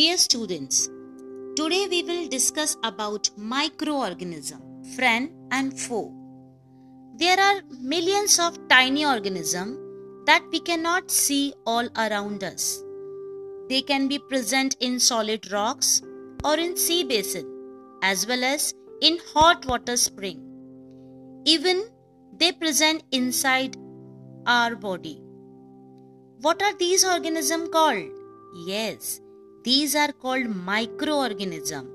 Dear students, today we will discuss about microorganism, friend and foe. There are millions of tiny organisms that we cannot see all around us. They can be present in solid rocks or in sea basin as well as in hot water spring. Even they present inside our body. What are these organisms called? Yes, these are called microorganisms.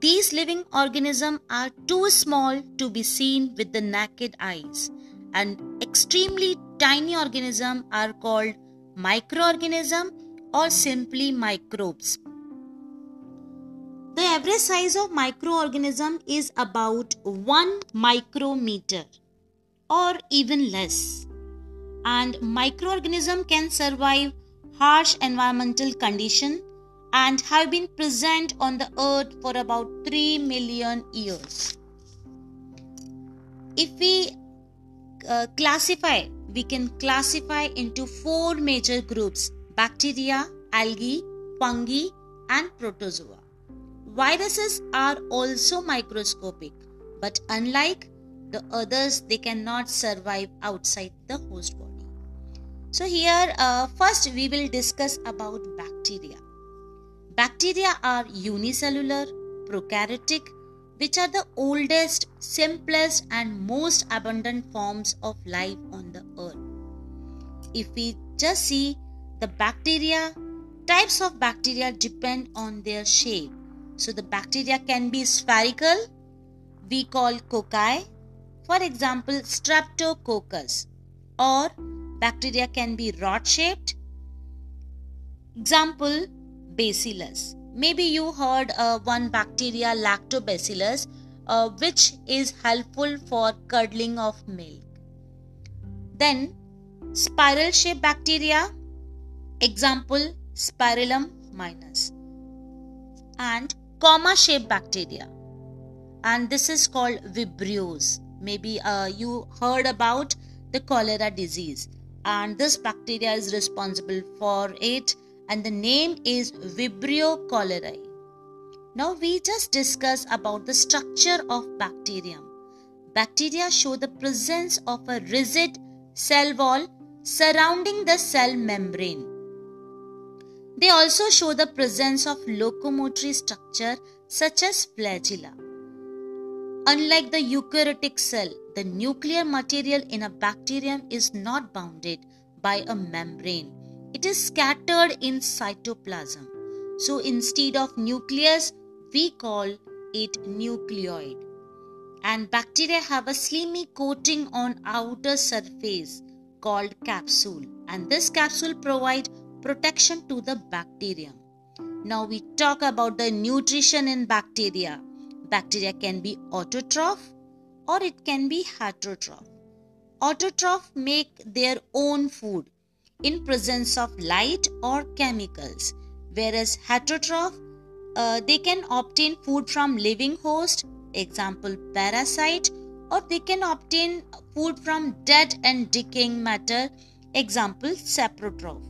These living organisms are too small to be seen with the naked eyes and extremely tiny organisms are called microorganisms or simply microbes. The average size of microorganism is about 1 micrometer or even less. And microorganism can survive harsh environmental condition and have been present on the earth for about 3 million years. If we uh, classify, we can classify into four major groups bacteria, algae, fungi, and protozoa. Viruses are also microscopic, but unlike the others, they cannot survive outside the host body. So, here uh, first we will discuss about bacteria. Bacteria are unicellular, prokaryotic, which are the oldest, simplest, and most abundant forms of life on the earth. If we just see the bacteria, types of bacteria depend on their shape. So the bacteria can be spherical, we call cocci, for example, streptococcus, or bacteria can be rod shaped. Example, bacillus. Maybe you heard uh, one bacteria lactobacillus uh, which is helpful for curdling of milk. Then spiral shaped bacteria example spirillum minus and comma shaped bacteria and this is called vibrios maybe uh, you heard about the cholera disease and this bacteria is responsible for it and the name is Vibrio cholerae. Now we just discuss about the structure of bacterium. Bacteria show the presence of a rigid cell wall surrounding the cell membrane. They also show the presence of locomotory structure such as flagella. Unlike the eukaryotic cell, the nuclear material in a bacterium is not bounded by a membrane it is scattered in cytoplasm. So instead of nucleus, we call it nucleoid. And bacteria have a slimy coating on outer surface called capsule and this capsule provide protection to the bacterium. Now we talk about the nutrition in bacteria. Bacteria can be autotroph or it can be heterotroph. Autotroph make their own food in presence of light or chemicals. Whereas heterotroph uh, they can obtain food from living host example parasite or they can obtain food from dead and decaying matter example saprotroph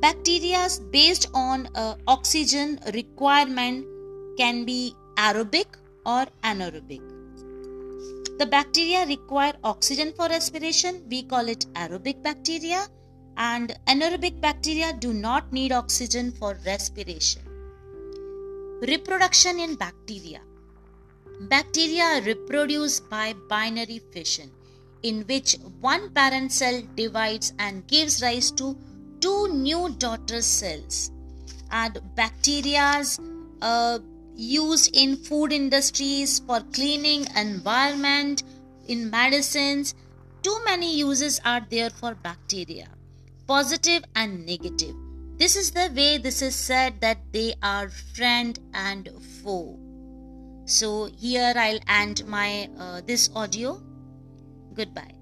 bacteria based on uh, oxygen requirement can be aerobic or anaerobic. The bacteria require oxygen for respiration. We call it aerobic bacteria and anaerobic bacteria do not need oxygen for respiration. Reproduction in bacteria. Bacteria reproduce by binary fission, in which one parent cell divides and gives rise to two new daughter cells. And bacteria's uh, used in food industries for cleaning environment, in medicines. Too many uses are there for bacteria positive and negative. This is the way this is said that they are friend and foe. So here I'll end my uh, this audio. Goodbye.